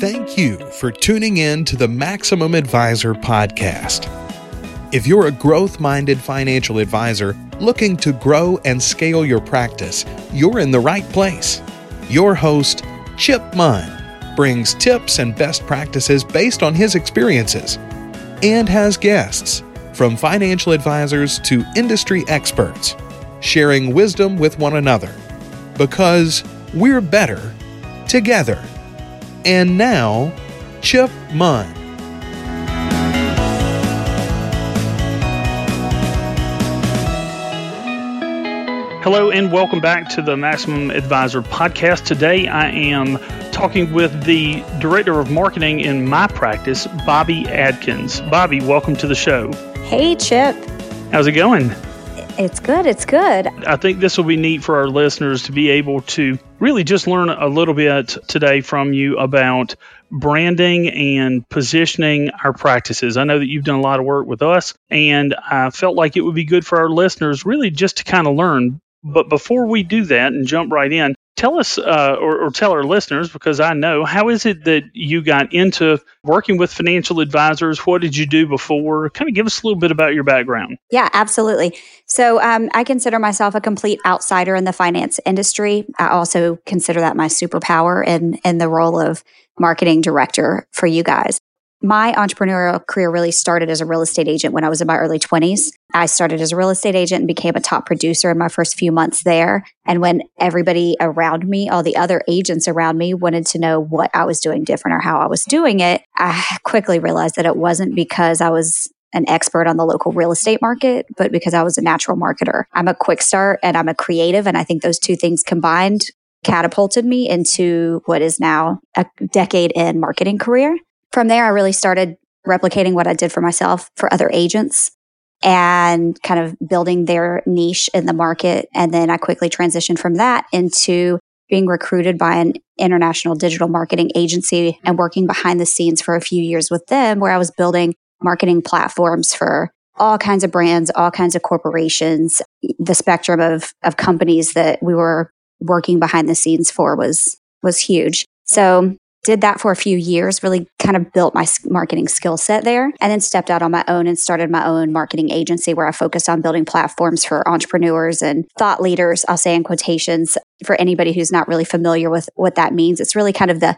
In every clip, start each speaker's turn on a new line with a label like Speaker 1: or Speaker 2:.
Speaker 1: Thank you for tuning in to the Maximum Advisor podcast. If you're a growth minded financial advisor looking to grow and scale your practice, you're in the right place. Your host, Chip Munn, brings tips and best practices based on his experiences and has guests from financial advisors to industry experts, sharing wisdom with one another because we're better together. And now, Chip Munn.
Speaker 2: Hello, and welcome back to the Maximum Advisor podcast. Today, I am talking with the Director of Marketing in my practice, Bobby Adkins. Bobby, welcome to the show.
Speaker 3: Hey, Chip.
Speaker 2: How's it going?
Speaker 3: It's good. It's good.
Speaker 2: I think this will be neat for our listeners to be able to really just learn a little bit today from you about branding and positioning our practices. I know that you've done a lot of work with us, and I felt like it would be good for our listeners really just to kind of learn but before we do that and jump right in, tell us uh, or, or, tell our listeners, because I know, how is it that you got into working with financial advisors? What did you do before? Kind of give us a little bit about your background.
Speaker 3: Yeah, absolutely. So um, I consider myself a complete outsider in the finance industry. I also consider that my superpower in, in the role of marketing director for you guys my entrepreneurial career really started as a real estate agent when I was in my early 20s. I started as a real estate agent and became a top producer in my first few months there. And when everybody around me, all the other agents around me wanted to know what I was doing different or how I was doing it, I quickly realized that it wasn't because I was an expert on the local real estate market, but because I was a natural marketer. I'm a quick start and I'm a creative. And I think those two things combined catapulted me into what is now a decade in marketing career. From there, I really started replicating what I did for myself for other agents and kind of building their niche in the market. And then I quickly transitioned from that into being recruited by an international digital marketing agency and working behind the scenes for a few years with them, where I was building marketing platforms for all kinds of brands, all kinds of corporations. The spectrum of, of companies that we were working behind the scenes for was, was huge. So did that for a few years, really kind of built my marketing skill set there, and then stepped out on my own and started my own marketing agency where I focused on building platforms for entrepreneurs and thought leaders. I'll say in quotations for anybody who's not really familiar with what that means. It's really kind of the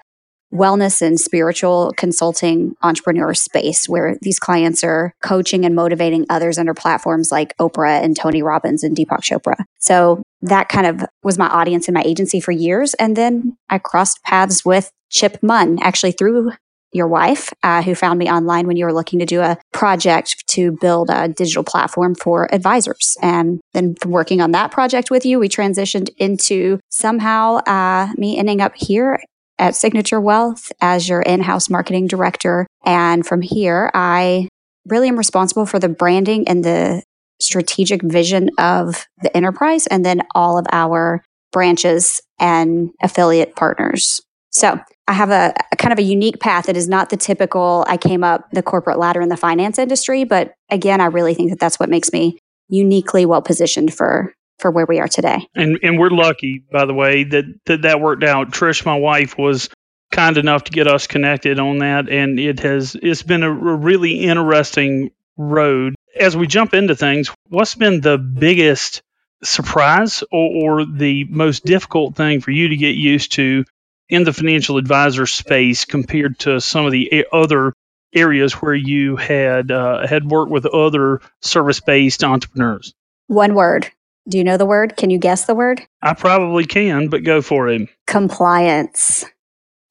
Speaker 3: wellness and spiritual consulting entrepreneur space where these clients are coaching and motivating others under platforms like Oprah and Tony Robbins and Deepak Chopra. So that kind of was my audience in my agency for years. And then I crossed paths with Chip Munn, actually through your wife, uh, who found me online when you were looking to do a project to build a digital platform for advisors. And then from working on that project with you, we transitioned into somehow uh, me ending up here at Signature Wealth as your in house marketing director. And from here, I really am responsible for the branding and the strategic vision of the enterprise and then all of our branches and affiliate partners. So I have a, a, kind of a unique path that is not the typical, I came up the corporate ladder in the finance industry. But again, I really think that that's what makes me uniquely well positioned for for where we are today.
Speaker 2: And and we're lucky, by the way, that that, that worked out. Trish, my wife, was kind enough to get us connected on that, and it has it's been a really interesting road. As we jump into things, what's been the biggest surprise or, or the most difficult thing for you to get used to in the financial advisor space compared to some of the other areas where you had uh, had worked with other service based entrepreneurs?
Speaker 3: One word do you know the word? Can you guess the word?
Speaker 2: I probably can, but go for it.
Speaker 3: Compliance.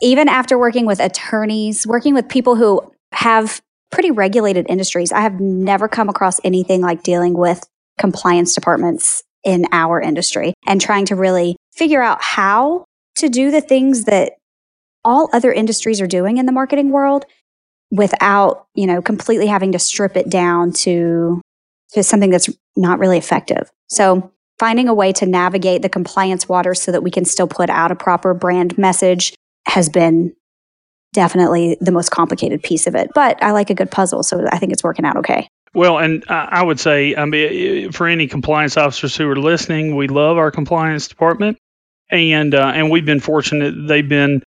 Speaker 3: Even after working with attorneys, working with people who have pretty regulated industries, I have never come across anything like dealing with compliance departments in our industry and trying to really figure out how to do the things that all other industries are doing in the marketing world without, you know, completely having to strip it down to to something that's not really effective. So finding a way to navigate the compliance waters so that we can still put out a proper brand message has been definitely the most complicated piece of it. But I like a good puzzle, so I think it's working out okay.
Speaker 2: Well, and I would say, I mean, for any compliance officers who are listening, we love our compliance department, and uh, and we've been fortunate; they've been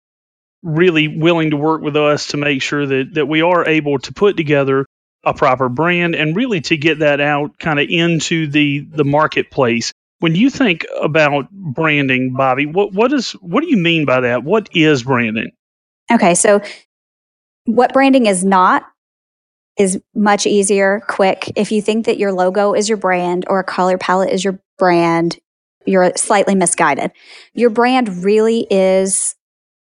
Speaker 2: really willing to work with us to make sure that that we are able to put together a proper brand and really to get that out kind of into the the marketplace. When you think about branding, bobby what what is what do you mean by that? What is branding?
Speaker 3: Okay, so what branding is not is much easier, quick. If you think that your logo is your brand or a color palette is your brand, you're slightly misguided. Your brand really is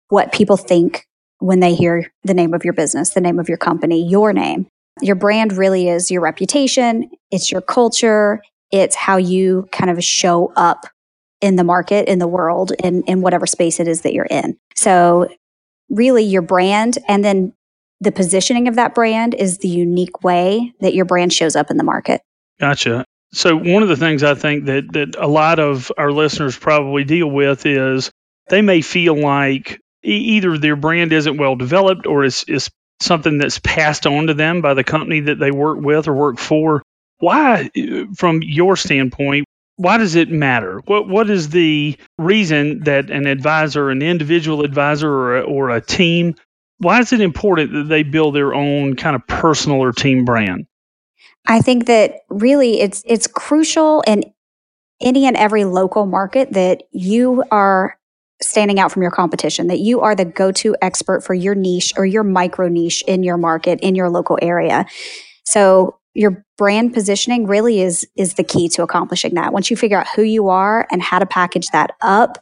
Speaker 3: what people think when they hear the name of your business, the name of your company, your name. Your brand really is your reputation, it's your culture, it's how you kind of show up in the market, in the world, in, in whatever space it is that you're in. So, really, your brand and then the positioning of that brand is the unique way that your brand shows up in the market.
Speaker 2: Gotcha. So one of the things I think that that a lot of our listeners probably deal with is they may feel like either their brand isn't well developed or it's, is something that's passed on to them by the company that they work with or work for. Why, from your standpoint, why does it matter? What what is the reason that an advisor, an individual advisor, or a, or a team, why is it important that they build their own kind of personal or team brand?
Speaker 3: I think that really it's it's crucial in any and every local market that you are standing out from your competition, that you are the go-to expert for your niche or your micro niche in your market in your local area. So your brand positioning really is is the key to accomplishing that. Once you figure out who you are and how to package that up,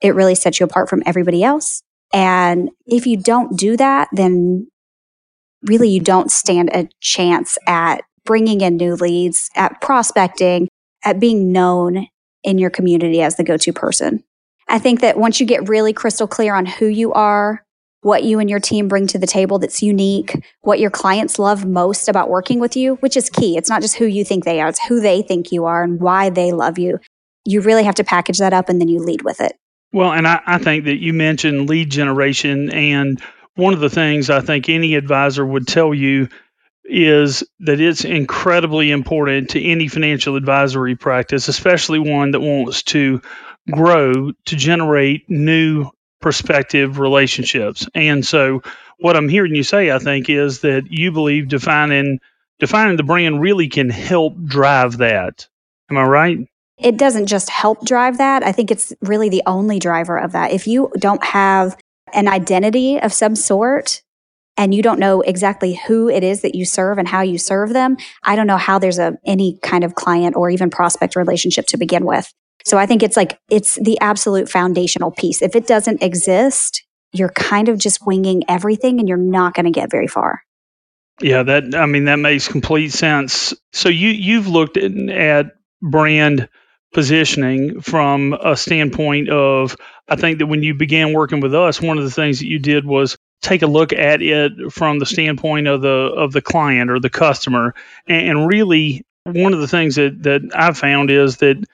Speaker 3: it really sets you apart from everybody else. And if you don't do that, then really you don't stand a chance at bringing in new leads, at prospecting, at being known in your community as the go to person. I think that once you get really crystal clear on who you are, what you and your team bring to the table that's unique, what your clients love most about working with you, which is key. It's not just who you think they are, it's who they think you are and why they love you. You really have to package that up and then you lead with it.
Speaker 2: Well, and I, I think that you mentioned lead generation. And one of the things I think any advisor would tell you is that it's incredibly important to any financial advisory practice, especially one that wants to grow to generate new prospective relationships. And so what I'm hearing you say, I think, is that you believe defining defining the brand really can help drive that. Am I right?
Speaker 3: It doesn't just help drive that. I think it's really the only driver of that. If you don't have an identity of some sort, and you don't know exactly who it is that you serve and how you serve them, I don't know how there's a any kind of client or even prospect relationship to begin with. So I think it's like it's the absolute foundational piece. If it doesn't exist, you're kind of just winging everything and you're not going to get very far.
Speaker 2: Yeah, that I mean that makes complete sense. So you you've looked at, at brand positioning from a standpoint of I think that when you began working with us, one of the things that you did was take a look at it from the standpoint of the of the client or the customer and, and really one of the things that that I've found is that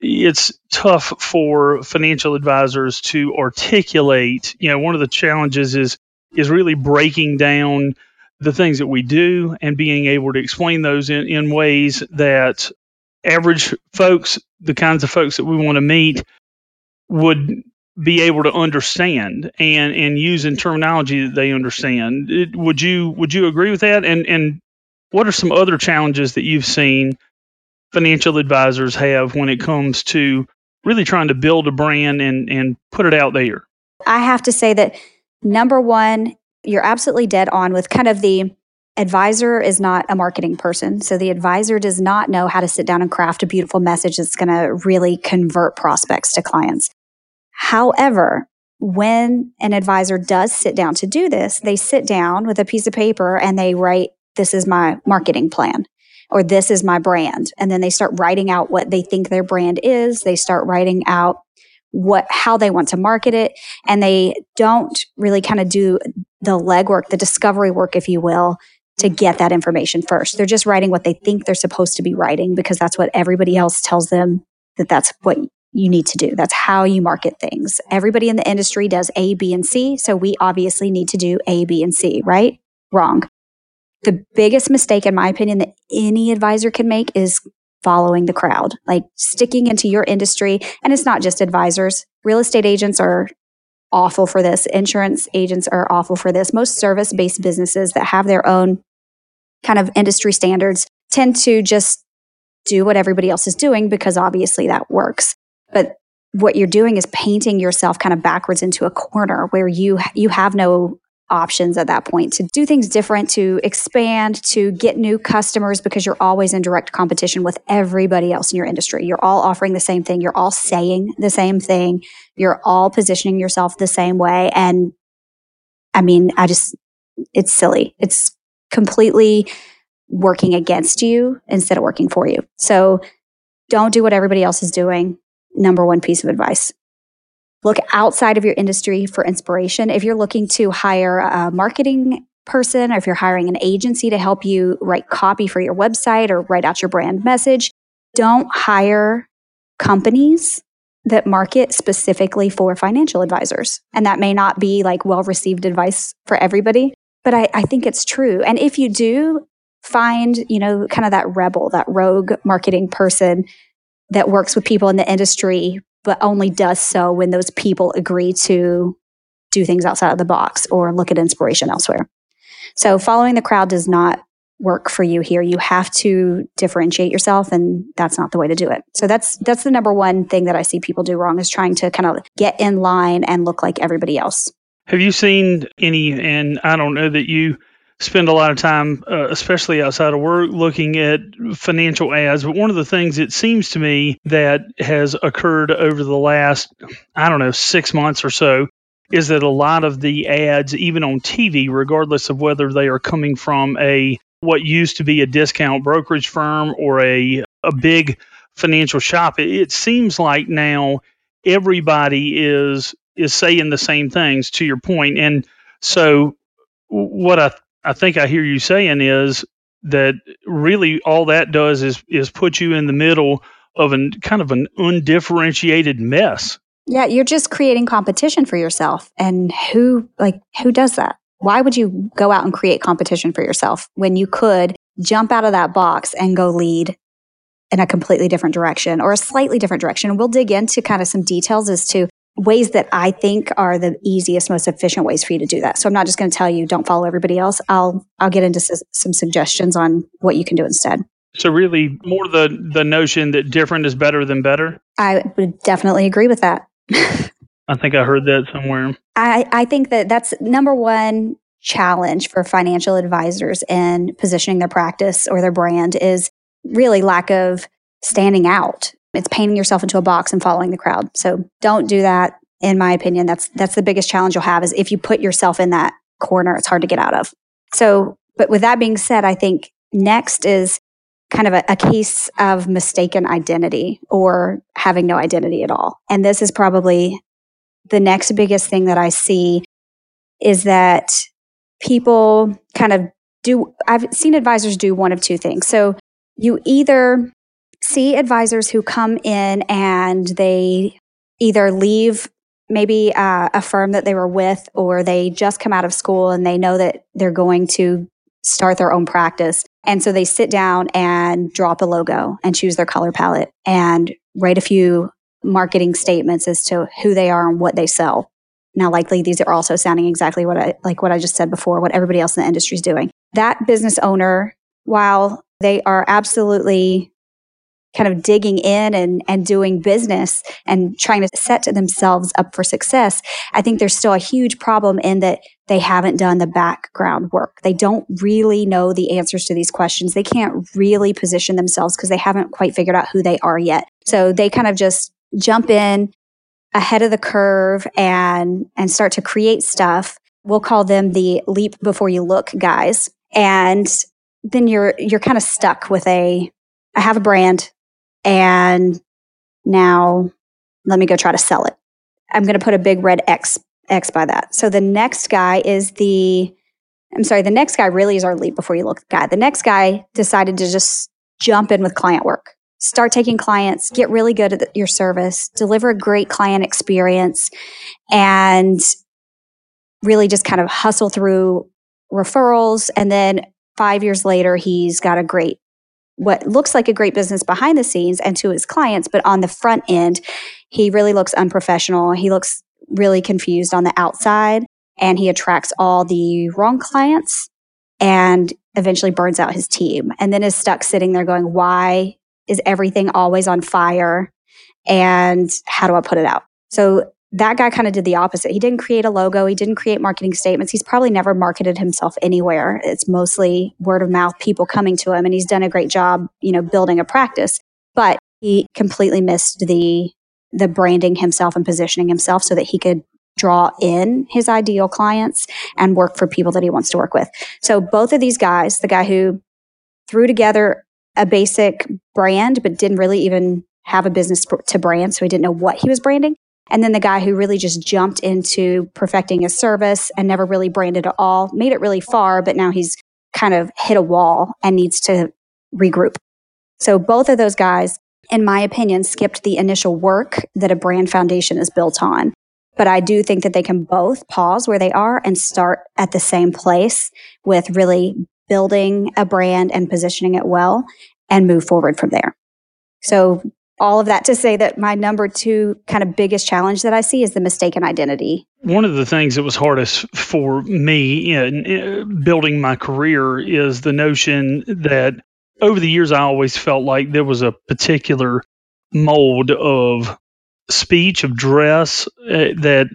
Speaker 2: it's tough for financial advisors to articulate you know one of the challenges is is really breaking down the things that we do and being able to explain those in, in ways that average folks the kinds of folks that we want to meet would be able to understand and and use in terminology that they understand. It, would you would you agree with that? And and what are some other challenges that you've seen financial advisors have when it comes to really trying to build a brand and and put it out there?
Speaker 3: I have to say that number one, you're absolutely dead on with kind of the advisor is not a marketing person. So the advisor does not know how to sit down and craft a beautiful message that's going to really convert prospects to clients. However, when an advisor does sit down to do this, they sit down with a piece of paper and they write, This is my marketing plan or this is my brand. And then they start writing out what they think their brand is. They start writing out what how they want to market it and they don't really kind of do the legwork the discovery work if you will to get that information first they're just writing what they think they're supposed to be writing because that's what everybody else tells them that that's what you need to do. That's how you market things. Everybody in the industry does A, B, and C. So we obviously need to do A, B, and C, right? Wrong. The biggest mistake, in my opinion, that any advisor can make is following the crowd, like sticking into your industry. And it's not just advisors. Real estate agents are awful for this. Insurance agents are awful for this. Most service based businesses that have their own kind of industry standards tend to just do what everybody else is doing because obviously that works. But what you're doing is painting yourself kind of backwards into a corner where you you have no options at that point to do things different, to expand, to get new customers because you're always in direct competition with everybody else in your industry. You're all offering the same thing. You're all saying the same thing. You're all positioning yourself the same way. And I mean, I just, it's silly. It's completely working against you instead of working for you. So don't do what everybody else is doing. Number one piece of advice. Look outside of your industry for inspiration. If you're looking to hire a marketing person, or if you're hiring an agency to help you write copy for your website or write out your brand message, don't hire companies that market specifically for financial advisors. And that may not be like well received advice for everybody, but I, I think it's true. And if you do find, you know, kind of that rebel, that rogue marketing person that works with people in the industry but only does so when those people agree to do things outside of the box or look at inspiration elsewhere. So following the crowd does not work for you here. You have to differentiate yourself and that's not the way to do it. So that's that's the number one thing that I see people do wrong is trying to kind of get in line and look like everybody else.
Speaker 2: Have you seen any and I don't know that you spend a lot of time, uh, especially outside of work, looking at financial ads. But one of the things it seems to me that has occurred over the last, I don't know, six months or so is that a lot of the ads, even on TV, regardless of whether they are coming from a what used to be a discount brokerage firm or a a big financial shop, it, it seems like now everybody is is saying the same things to your point. And so what I I think I hear you saying is that really all that does is is put you in the middle of an kind of an undifferentiated mess.
Speaker 3: Yeah, you're just creating competition for yourself. And who like who does that? Why would you go out and create competition for yourself when you could jump out of that box and go lead in a completely different direction or a slightly different direction? We'll dig into kind of some details as to ways that I think are the easiest, most efficient ways for you to do that. So I'm not just going to tell you don't follow everybody else. I'll I'll get into s- some suggestions on what you can do instead.
Speaker 2: So really, more the the notion that different is better than better.
Speaker 3: I would definitely agree with that.
Speaker 2: I think I heard that somewhere.
Speaker 3: I I think that that's number one challenge for financial advisors in positioning their practice or their brand is really lack of standing out it's painting yourself into a box and following the crowd. So don't do that. In my opinion, that's that's the biggest challenge you'll have is if you put yourself in that corner, it's hard to get out of. So, but with that being said, I think next is kind of a, a, case of mistaken identity or having no identity at all. And this is probably the next biggest thing that I see is that people kind of do, I've seen advisors do one of two things. So you either see advisors who come in and they either leave maybe uh, a firm that they were with or they just come out of school and they know that they're going to start their own practice. And so they sit down and drop a logo and choose their color palette and write a few marketing statements as to who they are and what they sell. Now, likely these are also sounding exactly what I like what I just said before, what everybody else in the industry is doing. That business owner, while they are absolutely kind of digging in and, and doing business and trying to set themselves up for success, I think there's still a huge problem in that they haven't done the background work. They don't really know the answers to these questions. They can't really position themselves because they haven't quite figured out who they are yet. So they kind of just jump in ahead of the curve and and start to create stuff. We'll call them the leap before you look guys. And then you're you're kind of stuck with a I have a brand. And now let me go try to sell it. I'm going to put a big red X X by that. So the next guy is the I'm sorry, the next guy really is our leap before you look guy. The next guy decided to just jump in with client work. Start taking clients, get really good at your service, deliver a great client experience, and really just kind of hustle through referrals. And then five years later, he's got a great what looks like a great business behind the scenes and to his clients, but on the front end, he really looks unprofessional. He looks really confused on the outside and he attracts all the wrong clients and eventually burns out his team and then is stuck sitting there going, why is everything always on fire? And how do I put it out? So that guy kind of did the opposite. He didn't create a logo. He didn't create marketing statements. He's probably never marketed himself anywhere. It's mostly word of mouth, people coming to him, and he's done a great job, you know, building a practice. But he completely missed the the branding himself and positioning himself so that he could draw in his ideal clients and work for people that he wants to work with. So both of these guys, the guy who threw together a basic brand but didn't really even have a business to brand, so he didn't know what he was branding. And then the guy who really just jumped into perfecting his service and never really branded at all, made it really far, but now he's kind of hit a wall and needs to regroup. So both of those guys, in my opinion, skipped the initial work that a brand foundation is built on. But I do think that they can both pause where they are and start at the same place with really building a brand and positioning it well and move forward from there. So all of that to say that my number two kind of biggest challenge that I see is the mistaken identity.
Speaker 2: One of the things that was hardest for me in, building my career is the notion that over the years I always felt like there was a particular mold of speech, of dress uh, that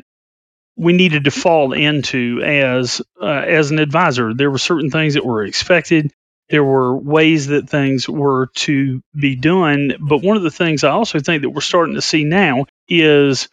Speaker 2: we needed to fall into as uh, as an advisor. There were certain things that were expected there were ways that things were to be done. But one of the things I also think that we're starting to see now is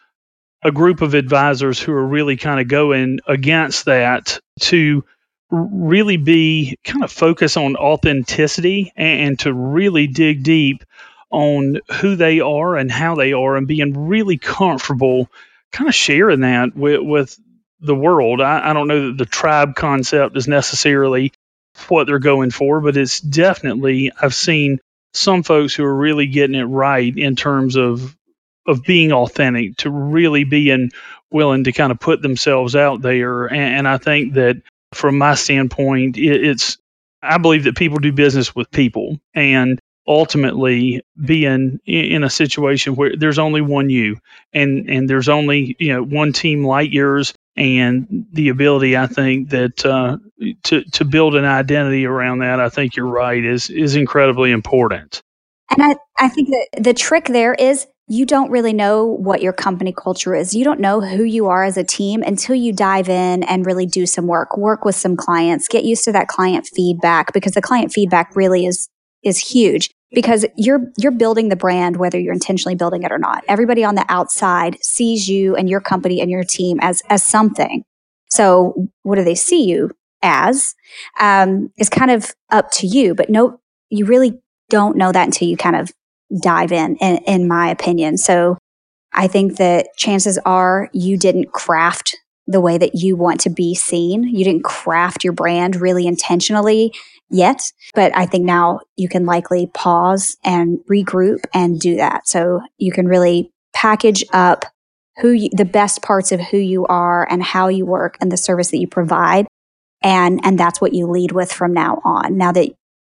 Speaker 2: a group of advisors who are really kind of going against that to really be kind of focus on authenticity and, to really dig deep on who they are and how they are and being really comfortable kind of sharing that with, with the world. I, I don't know that the tribe concept is necessarily what they're going for, but it's definitely I've seen some folks who are really getting it right in terms of of being authentic, to really being willing to kind of put themselves out there. And, and I think that from my standpoint, it, it's I believe that people do business with people, and ultimately being in a situation where there's only one you and and there's only you know one team light yours and the ability I think that uh, to to build an identity around that I think you're right is is incredibly important.
Speaker 3: And I, I think that the trick there is you don't really know what your company culture is. You don't know who you are as a team until you dive in and really do some work, work with some clients, get used to that client feedback because the client feedback really is is huge because you're you're building the brand whether you're intentionally building it or not. Everybody on the outside sees you and your company and your team as as something. So what do they see you as? Um, is kind of up to you but no you really don't know that until you kind of dive in, in in my opinion. So i think that chances are you didn't craft the way that you want to be seen. You didn't craft your brand really intentionally yet, but I think now you can likely pause and regroup and do that. So you can really package up who you, the best parts of who you are and how you work and the service that you provide. And, and that's what you lead with from now on. Now that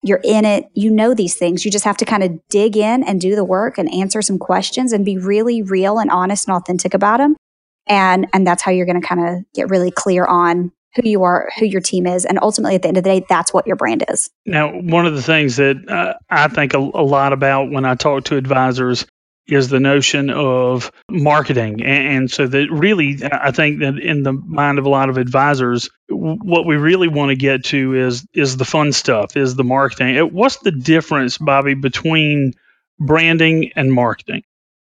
Speaker 3: you're in it, you know these things. You just have to kind of dig in and do the work and answer some questions and be really real and honest and authentic about them. And, and that's how you're going to kind of get really clear on who you are, who your team is, and ultimately at the end of the day, that's what your brand is.
Speaker 2: Now, one of the things that uh, I think a, a, lot about when I talk to advisors is the notion of marketing, and, and, so that really, I think that in the mind of a lot of advisors, what we really want to get to is is the fun stuff, is the marketing. What's the difference, Bobby, between branding and marketing?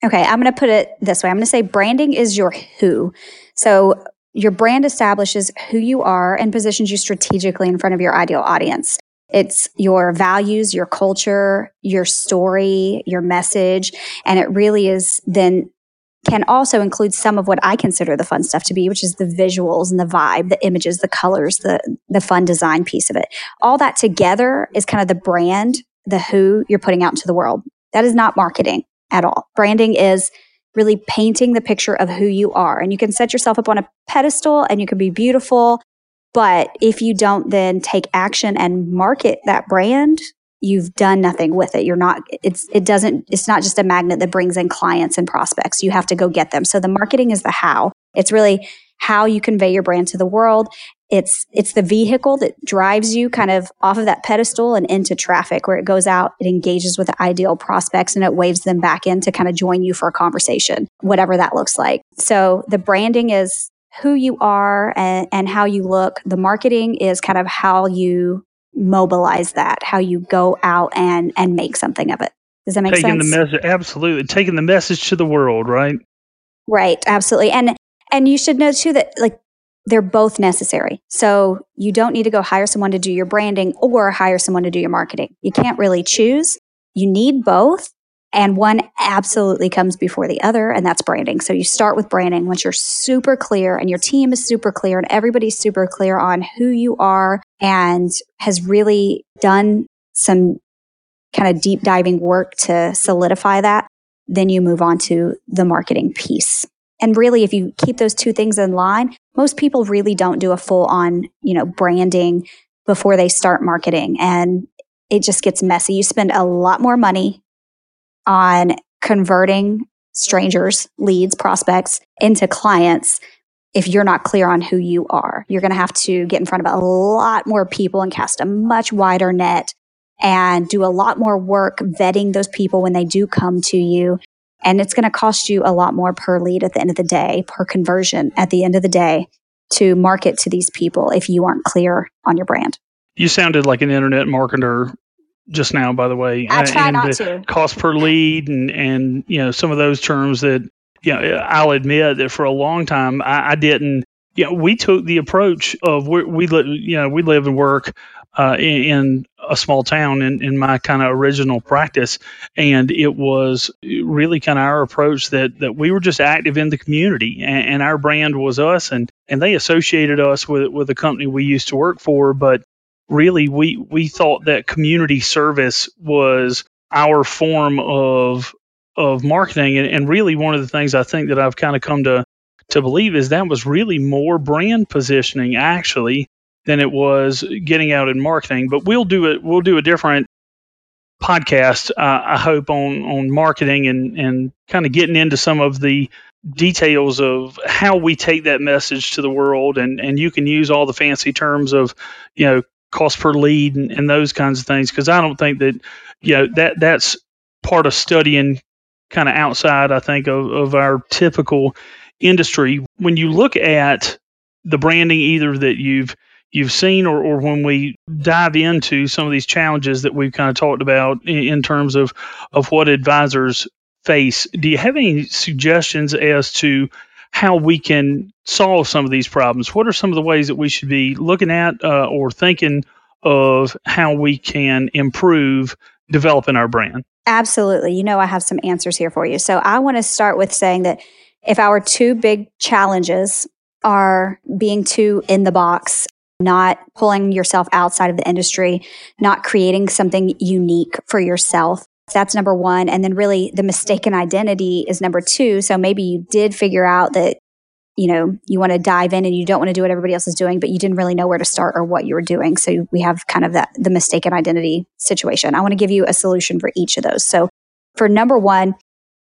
Speaker 3: Okay, I'm going to put it this way. I'm going to say branding is your who. So your brand establishes who you are and positions you strategically in front of your ideal audience. It's your values, your culture, your story, your message. And it really is then can also include some of what I consider the fun stuff to be, which is the visuals and the vibe, the images, the colors, the, the fun design piece of it. All that together is kind of the brand, the who you're putting out into the world. That is not marketing at all. Branding is really painting the picture of who you are. And you can set yourself up on a pedestal and you can be beautiful. But if you don't then take action and market that brand you've done nothing with it. You're not, it's, it doesn't, it's not just a magnet that brings in clients and prospects. You have to go get them. So the marketing is the how. It's really how you convey your brand to the world. It's, it's the vehicle that drives you kind of off of that pedestal and into traffic where it goes out, it engages with the ideal prospects and it waves them back in to kind of join you for a conversation, whatever that looks like. So the branding is who you are and, and how you look. The marketing is kind of how you mobilize that, how you go out and and make something of it. Does that make
Speaker 2: taking
Speaker 3: sense?
Speaker 2: the message, absolutely, taking the message to the world, right?
Speaker 3: Right, absolutely, and and you should know too that like they're both necessary. So you don't need to go hire someone to do your branding or hire someone to do your marketing. You can't really choose. You need both, and one absolutely comes before the other, and that's branding. So you start with branding once you're super clear and your team is super clear and everybody's super clear on who you are and has really done some kind of deep diving work to solidify that. Then you move on to the marketing piece. And really, if you keep those two things in line, most people really don't do a full on, you know, branding before they start marketing. And it just gets messy. You spend a lot more money on converting strangers, leads, prospects into clients if you're not clear on who you are. You're going to have to get in front of a lot more people and cast a much wider net and do a lot more work vetting those people when they do come to you. And it's going to cost you a lot more per lead at the end of the day, per conversion at the end of the day to market to these people if you aren't clear on your brand.
Speaker 2: You sounded like an internet marketer just now, by the way.
Speaker 3: I try
Speaker 2: and
Speaker 3: not
Speaker 2: the
Speaker 3: to.
Speaker 2: Cost per lead and, and, you know, some of those terms that, you know, I'll admit that for a long time I, I didn't, you know, we took the approach of we, we you know, we live and work uh, in, a small town in, in my kind of original practice. And it was really kind of our approach that, that we were just active in the community and, and our brand was us and, and they associated us with, with a company we used to work for. But really we we thought that community service was our form of of marketing and, and really one of the things I think that I've kind of come to to believe is that was really more brand positioning actually than it was getting out and marketing but we'll do it we'll do a different podcast uh, I hope on on marketing and and kind of getting into some of the details of how we take that message to the world. And and you can use all the fancy terms of you know cost per lead and, and those kinds of things because I don't think that you know that that's part of studying kind of outside I think of, of our typical industry. When you look at the branding either that you've you've seen or, or when we dive into some of these challenges that we've kind of talked about in, in terms of of what advisors face do you have any suggestions as to how we can solve some of these problems. What are some of the ways that we should be looking at uh, or thinking of how we can improve developing our brand?
Speaker 3: Absolutely. You know, I have some answers here for you. So I want to start with saying that if our two big challenges are being too in the box, not pulling yourself outside of the industry, not creating something unique for yourself, that's number one. And then really the mistaken identity is number two. So maybe you did figure out that, you know, you want to dive in and you don't want to do what everybody else is doing, but you didn't really know where to start or what you were doing. So we have kind of that, the mistaken identity situation. I want to give you a solution for each of those. So for number one,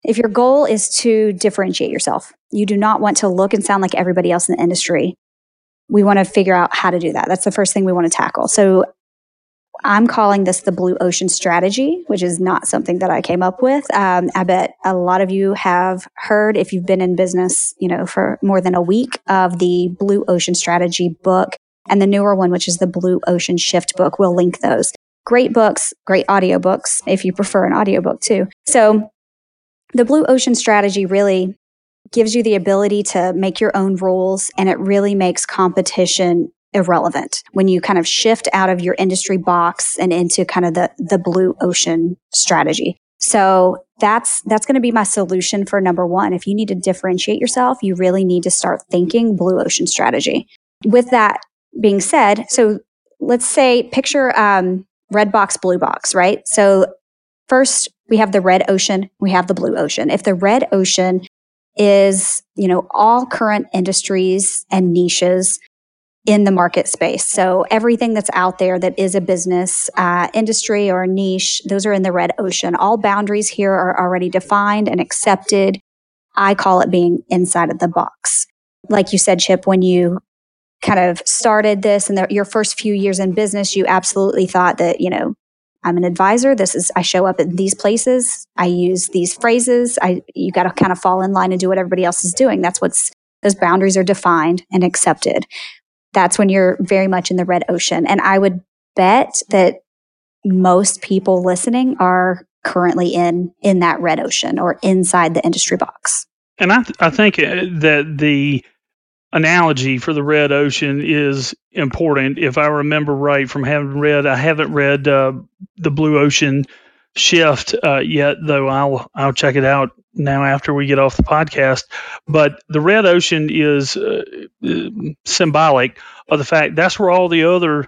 Speaker 3: if your goal is to differentiate yourself, you do not want to look and sound like everybody else in the industry. We want to figure out how to do that. That's the first thing we want to tackle. So I'm calling this the blue ocean strategy, which is not something that I came up with. Um, I bet a lot of you have heard if you've been in business, you know, for more than a week of the blue ocean strategy book and the newer one, which is the blue ocean shift book. We'll link those. Great books, great audiobooks if you prefer an audiobook too. So the blue ocean strategy really gives you the ability to make your own rules and it really makes competition irrelevant when you kind of shift out of your industry box and into kind of the the blue ocean strategy. So that's that's going to be my solution for number 1. If you need to differentiate yourself, you really need to start thinking blue ocean strategy. With that being said, so let's say picture um, red box, blue box, right? So first we have the red ocean, we have the blue ocean. If the red ocean is, you know, all current industries and niches in the market space. So everything that's out there that is a business, uh, industry, or niche, those are in the red ocean. All boundaries here are already defined and accepted. I call it being inside of the box. Like you said, Chip, when you kind of started this and your first few years in business, you absolutely thought that, you know, I'm an advisor. This is, I show up in these places. I use these phrases. I, you got to kind of fall in line and do what everybody else is doing. That's what's, those boundaries are defined and accepted. That's when you're very much in the red ocean. And I would bet that most people listening are currently in, in that red ocean or inside the industry box.
Speaker 2: And I, th- I think uh, that the, analogy for the red ocean is important. If I remember right from having read, I haven't read uh, the Blue Ocean Shift uh, yet, though I'll I'll check it out now after we get off the podcast. But the red ocean is uh, uh symbolic of the fact that's where all the other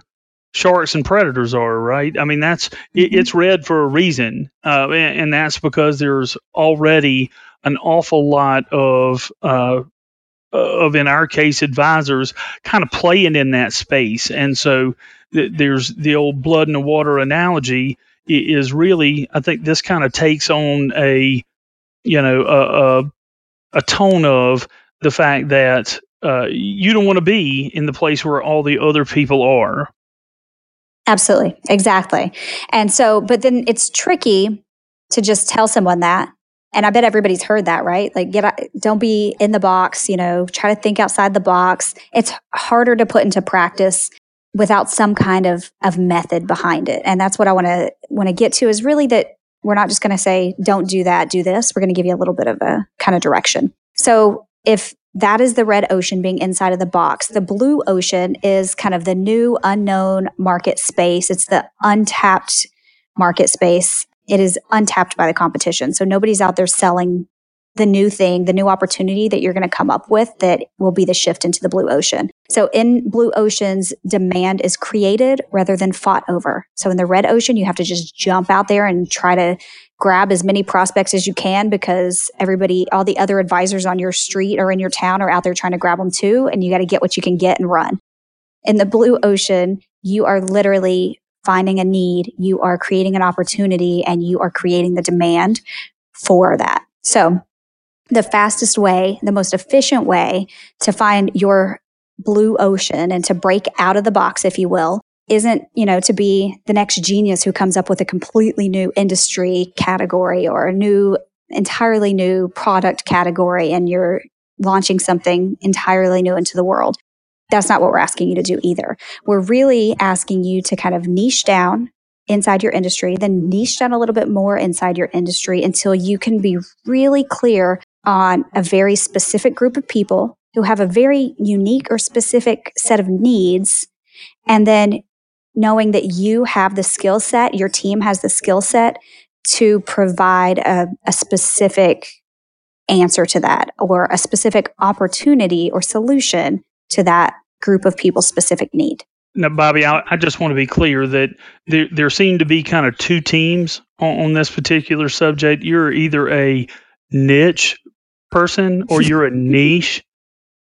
Speaker 2: sharks and predators are, right? I mean, that's it, mm-hmm. it's red for a reason, uh, and, and, that's because there's already an awful lot of uh, of in our case advisors kind of playing in that space. And so th- there's the old blood in the water analogy is really i think this kind of takes on a you know a, a, a tone of the fact that uh, you don't want to be in the place where all the other people are.
Speaker 3: Absolutely. Exactly. And so but then it's tricky to just tell someone that and I bet everybody's heard that, right? Like, get don't be in the box. You know, try to think outside the box. It's harder to put into practice without some kind of of method behind it. And that's what I want to want to get to is really that we're not just going to say don't do that, do this. We're going to give you a little bit of a kind of direction. So if that is the red ocean being inside of the box. The blue ocean is kind of the new unknown market space. It's the untapped market space it is untapped by the competition. So nobody's out there selling the new thing, the new opportunity that you're going to come up with that will be the shift into the blue ocean. So in blue oceans, demand is created rather than fought over. So in the red ocean, you have to just jump out there and try to grab as many prospects as you can because everybody, all the other advisors on your street or in your town are out there trying to grab them too. And you got to get what you can get and run. In the blue ocean, you are literally finding a need, you are creating an opportunity and you are creating the demand for that. So the fastest way, the most efficient way to find your blue ocean and to break out of the box, if you will, isn't, you know, to be the next genius who comes up with a completely new industry category or a new, entirely new product category and you're launching something entirely new into the world that's not what we're asking you to do either. We're really asking you to kind of niche down inside your industry, then niche down a little bit more inside your industry until you can be really clear on a very specific group of people who have a very unique or specific set of needs. And then knowing that you have the skill set, your team has the skill set to provide a, a specific answer to that or a specific opportunity or solution to that group of people specific need.
Speaker 2: Now, Bobby, I, I, just want to be clear that there, there seem to be kind of two teams on, on this particular subject. You're either a niche person or you're a niche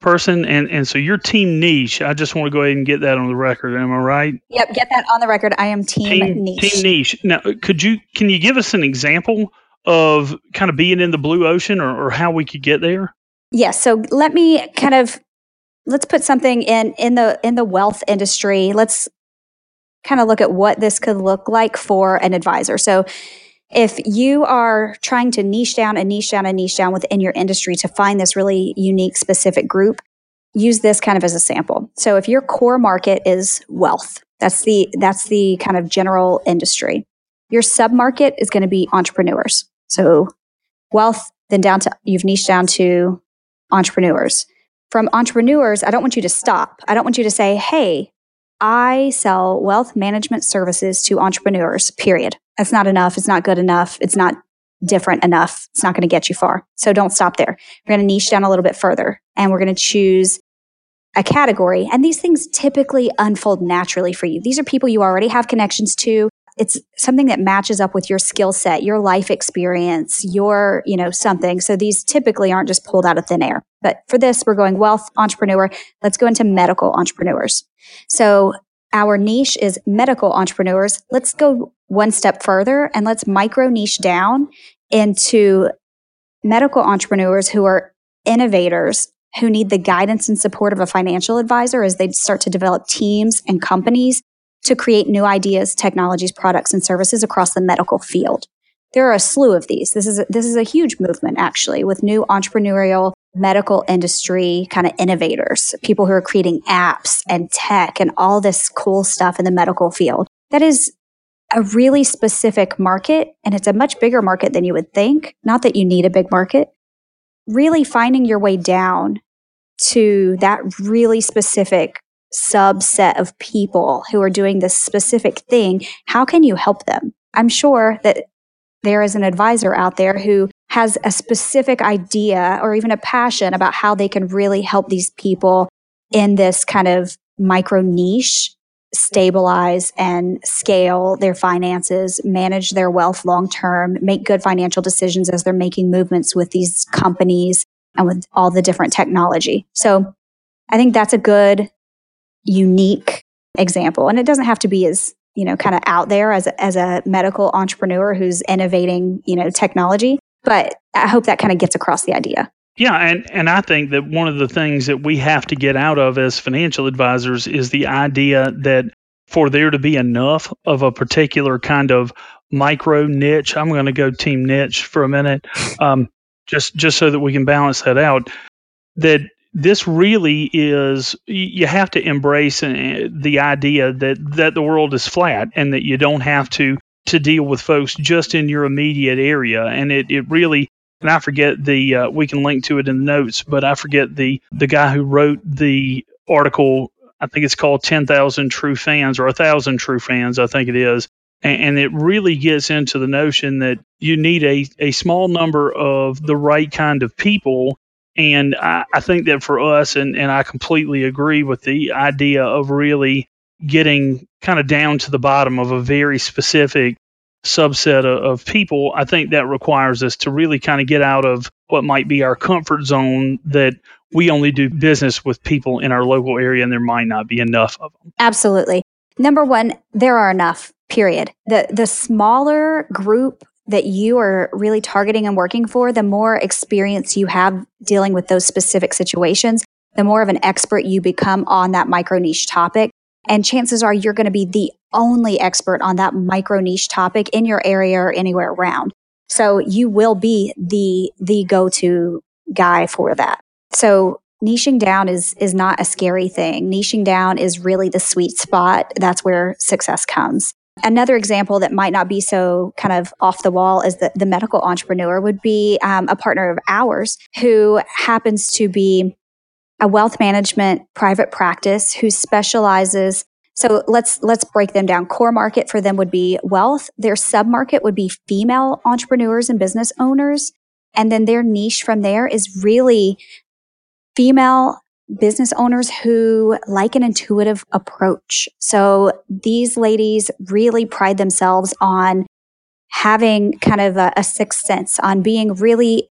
Speaker 2: person and and so your team niche. I just want to go ahead and get that on the record. Am i right?
Speaker 3: Yep get that on the record. I am team, team niche.
Speaker 2: team niche. Now could you can you give us an example of kind of being in the blue ocean or, or how we could get there?
Speaker 3: Yes so let me kind of let's put something in in the in the wealth industry. Let's kind of look at what this could look like for an advisor. So if you are trying to niche down and niche down and niche down within your industry to find this really unique specific group, use this kind of as a sample. So if your core market is wealth, that's the that's the kind of general industry. Your sub market is going to be entrepreneurs. So wealth, then down to you've niched down to entrepreneurs from entrepreneurs, I don't want you to stop. I don't want you to say, hey, I sell wealth management services to entrepreneurs, period. That's not enough. It's not good enough. It's not different enough. It's not going to get you far. So don't stop there. We're going to niche down a little bit further and we're going to choose a category. And these things typically unfold naturally for you. These are people you already have connections to. It's something that matches up with your skill set, your life experience, your, you know, something. So these typically aren't just pulled out of thin air. But for this, we're going wealth entrepreneur. Let's go into medical entrepreneurs. So our niche is medical entrepreneurs. Let's go one step further and let's micro niche down into medical entrepreneurs who are innovators who need the guidance and support of a financial advisor as they start to develop teams and companies to create new ideas, technologies, products, and services across the medical field. There are a slew of these. This is a, this is a huge movement actually with new entrepreneurial medical industry kind of innovators, people who are creating apps and tech and all this cool stuff in the medical field. That is a really specific market and it's a much bigger market than you would think. Not that you need a big market. Really finding your way down to that really specific subset of people who are doing this specific thing, how can you help them? I'm sure that there is an advisor out there who has a specific idea or even a passion about how they can really help these people in this kind of micro niche stabilize and scale their finances, manage their wealth long term, make good financial decisions as they're making movements with these companies and with all the different technology. So I think that's a good unique example. And it doesn't have to be as, you know, kind of out there as a, as a medical entrepreneur who's innovating, you know, technology. But I hope that kind of gets across the idea.
Speaker 2: Yeah, and, and I think that one of the things that we have to get out of as financial advisors is the idea that for there to be enough of a particular kind of micro niche, I'm going to go team niche for a minute, um, just just so that we can balance that out. That this really is you have to embrace uh, the idea that that the world is flat and that you don't have to to deal with folks just in your immediate area. And it, it really and I forget the uh, we can link to it in the notes but I forget the the guy who wrote the article I think it's called 10,000 true fans or 1,000 true fans I think it is. And, and it really gets into the notion that you need a, a small number of the right kind of people and I, I think that for us, and, and I completely agree with the idea of really getting kind of down to the bottom of a very specific subset of, of, people, I think that requires us to really kind of get out of what might be our comfort zone that we only do business with people in our local area and there might not be enough of them.
Speaker 3: Absolutely. Number one, there are enough, period. The the smaller group that you are really targeting and working for, the more experience you have dealing with those specific situations, the more of an expert you become on that micro niche topic. And chances are you're going to be the only expert on that micro niche topic in your area or anywhere around. So you will be the, the go-to guy for that. So niching down is, is not a scary thing. Niching down is really the sweet spot. That's where success comes. Another example that might not be so kind of off the wall as the, the medical entrepreneur would be um, a partner of ours who happens to be a wealth management private practice who specializes so let's let's break them down. Core market for them would be wealth. Their sub market would be female entrepreneurs and business owners. And then their niche from there is really female business owners who like an intuitive approach. So these ladies really pride themselves on having kind of a, a sixth sense, on being really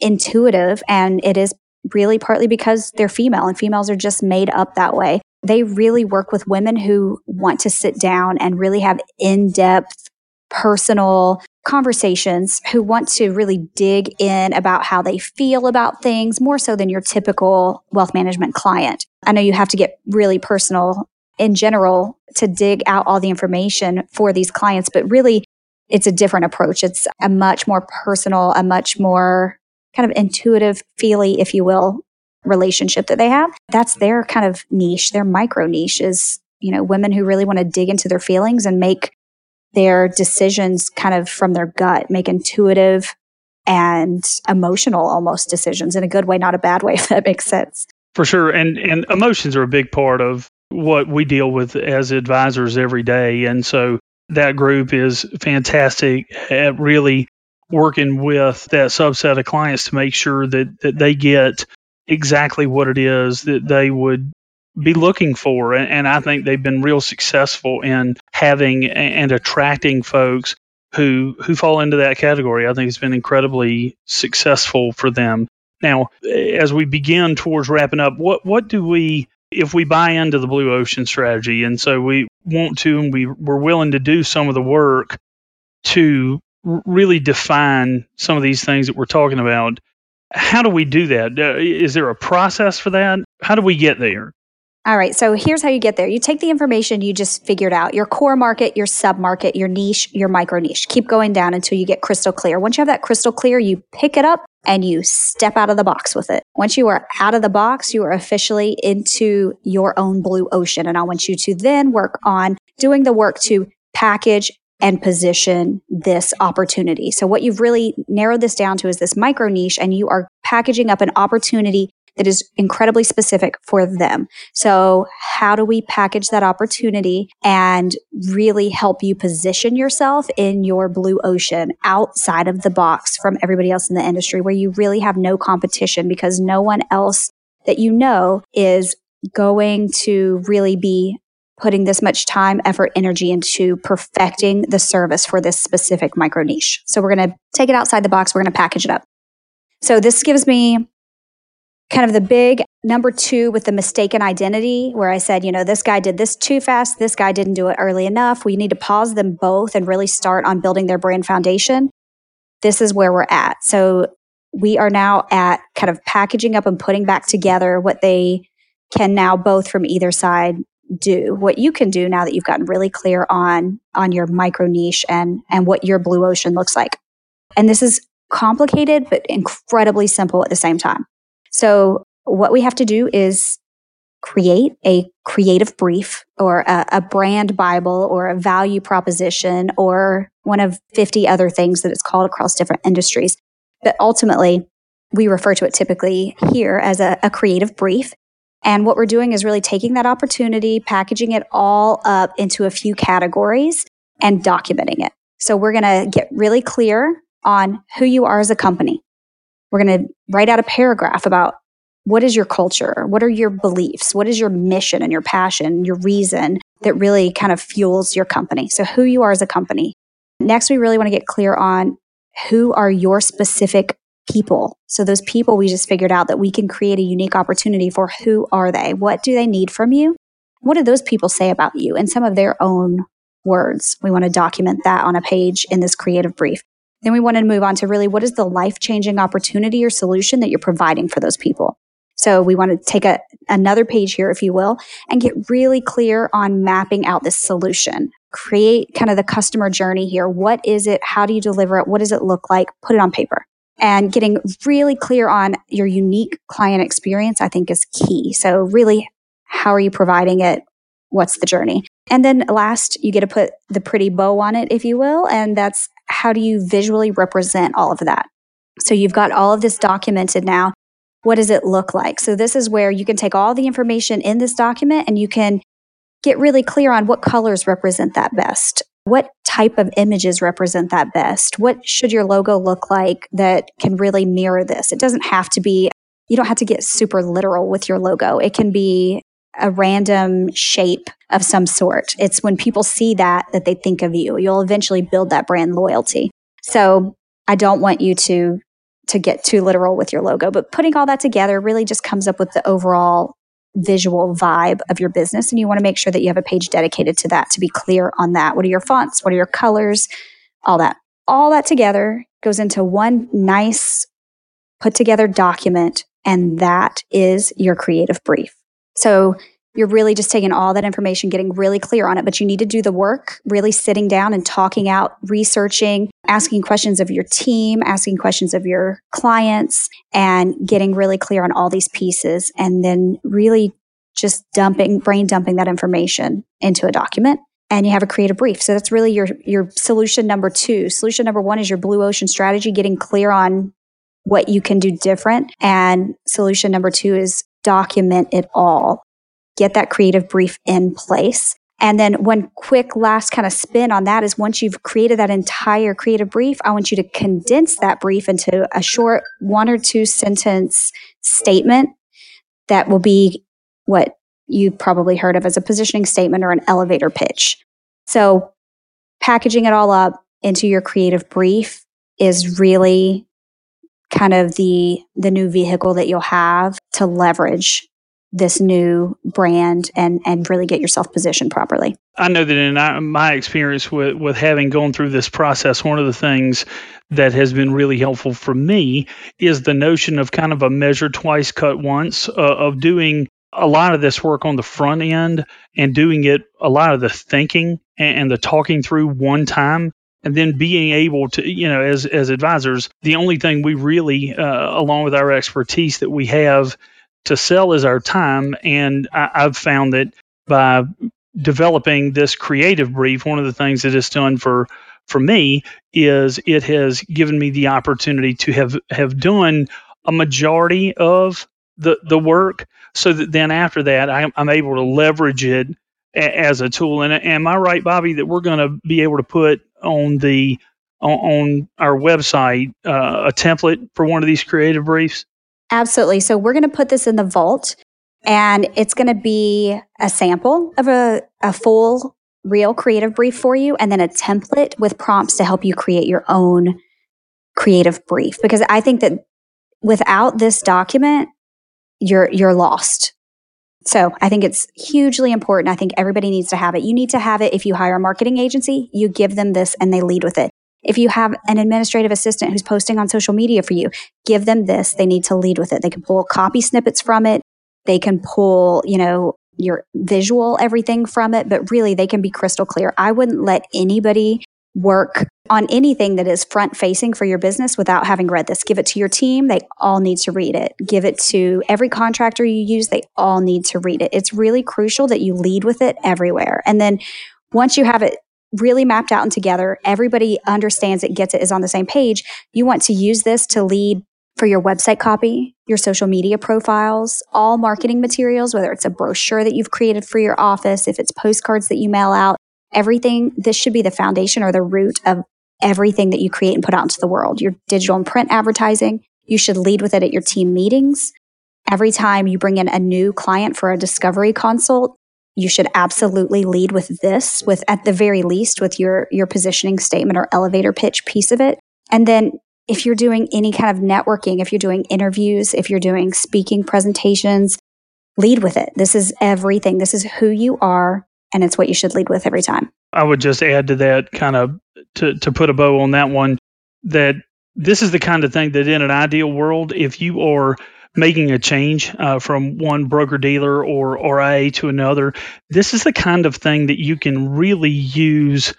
Speaker 3: intuitive. And it is really partly because they're female and females are just made up that way. They really work with women who want to sit down and really have in depth personal conversations who want to really dig in about how they feel about things more so than your typical wealth management client. I know you have to get really personal in general to dig out all the information for these clients, but really it's a different approach. It's a much more personal, a much more kind of intuitive, feely, if you will, relationship that they have. That's their kind of niche, their micro niche is, you know, women who really want to dig into their feelings and make their decisions kind of from their gut, make intuitive and emotional almost decisions in a good way, not a bad way, if that makes sense.
Speaker 2: For sure. And and emotions are a big part of what we deal with as advisors every day. And so that group is fantastic at really working with that subset of clients to make sure that, that they get exactly what it is that they would be looking for. And I think they've been real successful in having and attracting folks who who fall into that category. I think it's been incredibly successful for them. Now, as we begin towards wrapping up, what what do we if we buy into the blue ocean strategy and so we want to and we we're willing to do some of the work to really define some of these things that we're talking about how do we do that uh, there a process for that how do we get there
Speaker 3: all right, so here's how you get there. You take the information you just figured out your core market, your sub market, your niche, your micro niche. Keep going down until you get crystal clear. Once you have that crystal clear, you pick it up and you step out of the box with it. Once you are out of the box, you are officially into your own blue ocean. And I want you to then work on doing the work to package and position this opportunity. So what you've really narrowed this down to is this micro niche and you are packaging up an opportunity that is incredibly specific for them. So how do we package that opportunity and really help you position yourself in your blue ocean outside of the box from everybody else in the industry where you really have no competition because no one else that you know is going to really be putting this much time, effort, energy into perfecting the service for this specific micro niche. So we're going to take it outside the box. We're going to package it up. So this gives me kind of the big number two with the mistaken identity, where I said, you know, this guy did this too fast, this guy didn't do it early enough. We need to pause them both and really start on building their brand foundation. This is where we're at. So we are now at kind of packaging up and putting back together what they can now both from either side do what you can do now that you've gotten really clear on on your micro niche and and what your blue ocean looks like and this is complicated but incredibly simple at the same time so what we have to do is create a creative brief or a, a, brand Bible or a value proposition or one of 50 other things that it's called across different industries. But ultimately, we refer to it typically here as a, a creative brief. And what we're doing is really taking that opportunity, packaging it all up into a few categories and documenting it. So we're going to get really clear on who you are as a company. We're going to write out a paragraph about what is your culture? What are your beliefs? What is your mission and your passion, your reason that really kind of fuels your company? So, who you are as a company. Next, we really want to get clear on who are your specific people. So, those people we just figured out that we can create a unique opportunity for who are they? What do they need from you? What do those people say about you in some of their own words? We want to document that on a page in this creative brief. Then we want to move on to really what is the life changing opportunity or solution that you're providing for those people? So we want to take a, another page here, if you will, and get really clear on mapping out this solution. Create kind of the customer journey here. What is it? How do you deliver it? What does it look like? Put it on paper. And getting really clear on your unique client experience, I think is key. So really, how are you providing it? What's the journey? And then last, you get to put the pretty bow on it, if you will. And that's how do you visually represent all of that? So you've got all of this documented now. What does it look like? So this is where you can take all the information in this document and you can get really clear on what colors represent that best. What type of images represent that best? What should your logo look like that can really mirror this? It doesn't have to be, you don't have to get super literal with your logo. It can be a random shape of some sort. It's when people see that that they think of you. You'll eventually build that brand loyalty. So I don't want you to to get too literal with your logo, but putting all that together really just comes up with the overall visual vibe of your business and you want to make sure that you have a page dedicated to that to be clear on that. What are your fonts? What are your colors? All that. All that together goes into one nice put together document and that is your creative brief. So you're really just taking all that information, getting really clear on it, but you need to do the work, really sitting down and talking out, researching, asking questions of your team, asking questions of your clients, and getting really clear on all these pieces. And then really just dumping, brain dumping that information into a document. And you have a creative brief. So that's really your, your solution number two. Solution number one is your blue ocean strategy, getting clear on what you can do different. And solution number two is document it all get that creative brief in place. And then one quick last kind of spin on that is once you've created that entire creative brief, I want you to condense that brief into a short one or two sentence statement that will be what you probably heard of as a positioning statement or an elevator pitch. So, packaging it all up into your creative brief is really kind of the the new vehicle that you'll have to leverage this new brand and and really get yourself positioned properly.
Speaker 2: I know that in my experience with with having gone through this process, one of the things that has been really helpful for me is the notion of kind of a measure twice, cut once, uh, of doing a lot of this work on the front end and doing it a lot of the thinking and, and the talking through one time and then being able to you know as as advisors the only thing we really uh, along with our expertise that we have to sell is our time. And I, i've found that by developing this creative brief one of the things that it's done for for me is it has given me the opportunity to have have done a majority of the the work so that then after that I, i'm able to leverage it as a tool. And am I right, Bobby, that we're going to be able to put on the on, our website uh, a template for one of these creative briefs?
Speaker 3: Absolutely. So we're going to put this in the vault, and it's going to be a sample of a, a full real creative brief for you, and then a template with prompts to help you create your own creative brief. Because I think that without this document, you're you're lost so I think it's hugely important. I think everybody needs to have it. You need to have it if you hire a marketing agency, you give them this and they lead with it. If you have an administrative assistant who's posting on social media for you, give them this. They need to lead with it. They can pull copy snippets from it. They can pull, you know, your visual everything from it, but really they can be crystal clear. I wouldn't let anybody work on anything that is front facing for your business without having read this. Give it to your team. They all need to read it. Give it to every contractor you use. They all need to read it. It's really crucial that you lead with it everywhere. And then once you have it really mapped out and together, everybody understands it, gets it, is on the same page. You want to use this to lead for your website copy, your social media profiles, all marketing materials, whether it's a brochure that you've created for your office, if it's postcards that you mail out, everything, this should be the foundation or the root of everything that you create and put out into the world. Your digital and print advertising, you should lead with it at your team meetings. Every time you bring in a new client for a discovery consult, you should absolutely lead with this, with at the very least with your your positioning statement or elevator pitch piece of it. And then if you're doing any kind of networking, if you're doing interviews, if you're doing speaking presentations, lead with it. This is everything. This is who you are and it's what you should lead with every time.
Speaker 2: I would just add to that kind of to to put a bow on that one that this is the kind of thing that in an ideal world, if you are making a change uh, from one broker dealer or or IA to another, this is the kind of thing that you can really use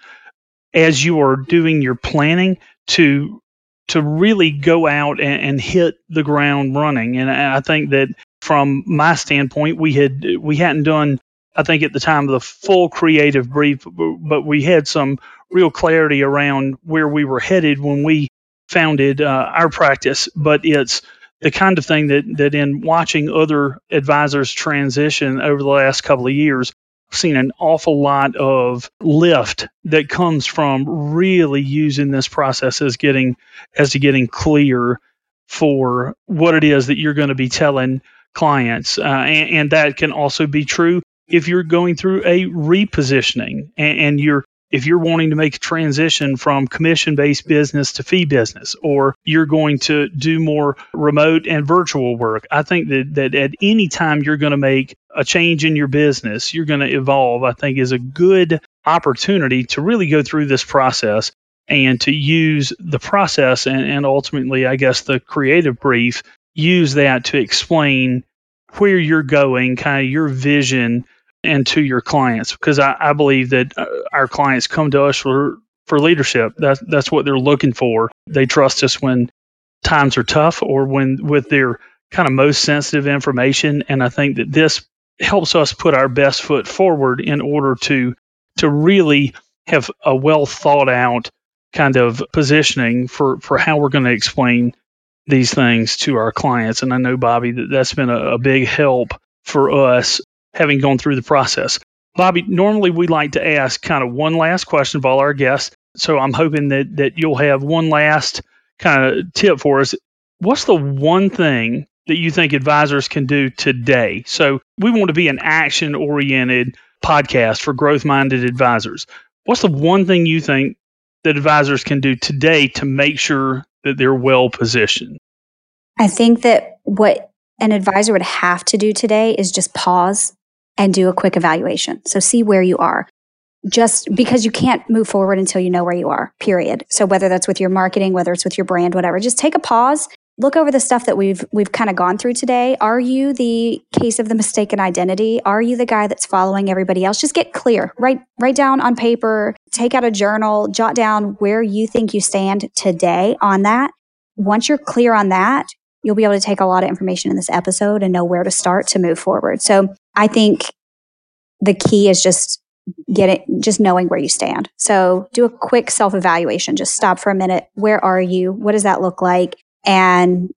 Speaker 2: as you are doing your planning to to really go out and, and hit the ground running. And I think that from my standpoint, we had we hadn't done I think at the time of the full creative brief, but we had some real clarity around where we were headed when we founded uh, our practice. But it's the kind of thing that that in watching other advisors transition over the last couple of years, I've seen an awful lot of lift that comes from really using this process as getting as to getting clear for what it is that you're going to be telling clients, uh, and, and that can also be true if you're going through a repositioning and, and you're if you're wanting to make a transition from commission based business to fee business, or you're going to do more remote and virtual work, I think that, that at any time you're going to make a change in your business, you're going to evolve, I think is a good opportunity to really go through this process and to use the process and, and ultimately, I guess, the creative brief, use that to explain where you're going, kind of your vision and to your clients because I, I believe that uh, our clients come to us for for leadership. That's that's what they're looking for. They trust us when times are tough or when with their kind of most sensitive information. And I think that this helps us put our best foot forward in order to to really have a well thought out kind of positioning for for how we're going to explain these things to our clients. And I know bobby that that's been a, a big help for us having gone through the process. Bobby, normally we like to ask kind of one last question of all our guests. So I'm hoping that that you'll have one last kind of tip for us. What's the one thing that you think advisors can do today? So we want to be an action oriented podcast for growth minded advisors. What's the one thing you think that advisors can do today to make sure that they're well positioned?
Speaker 3: I think that what an advisor would have to do today is just pause and do a quick evaluation. So see where you are. Just because you can't move forward until you know where you are, period. So whether that's with your marketing, whether it's with your brand, whatever, just take a pause look over the stuff that we've we've kind of gone through today are you the case of the mistaken identity are you the guy that's following everybody else just get clear write write down on paper take out a journal jot down where you think you stand today on that once you're clear on that you'll be able to take a lot of information in this episode and know where to start to move forward so i think the key is just get it just knowing where you stand so do a quick self evaluation just stop for a minute where are you what does that look like and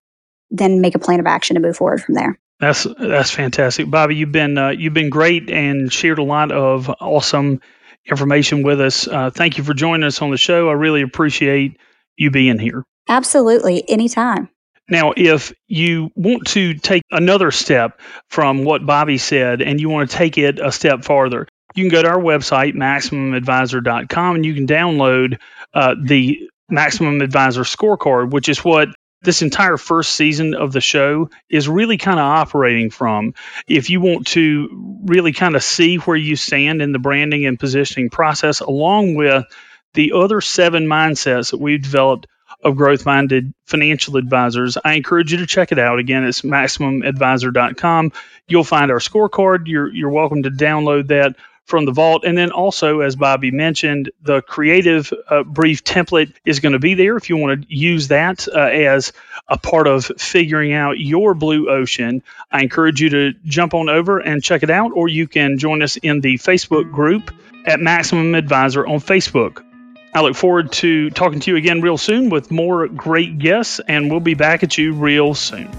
Speaker 3: then make a plan of action to move forward from there.
Speaker 2: That's that's fantastic, Bobby. You've been uh, you've been great and shared a lot of awesome information with us. Uh, thank you for joining us on the show. I really appreciate you being here.
Speaker 3: Absolutely, anytime.
Speaker 2: Now, if you want to take another step from what Bobby said and you want to take it a step farther, you can go to our website, MaximumAdvisor.com, and you can download uh, the Maximum Advisor scorecard, which is what this entire first season of the show is really kind of operating from. If you want to really kind of see where you stand in the branding and positioning process, along with the other seven mindsets that we've developed of growth minded financial advisors, I encourage you to check it out. Again, it's maximumadvisor.com. You'll find our scorecard. You're, you're welcome to download that from the vault. And then also, as Bobby mentioned, the creative uh, brief template is going to be there if you want to use that uh, as a part of figuring out your blue ocean. I encourage you to jump on over and check it out, or you can join us in the Facebook group at Maximum Advisor on Facebook. I look forward to talking to you again real soon with more great guests, and we'll be back at you real soon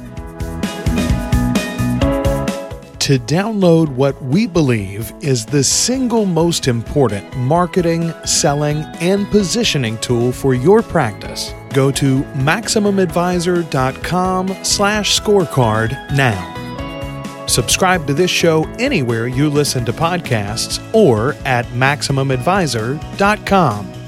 Speaker 1: to download what we believe is the single most important marketing, selling, and positioning tool for your practice. Go to maximumadvisor.com slash scorecard now. Subscribe to this show anywhere you listen to podcasts or at maximumadvisor.com.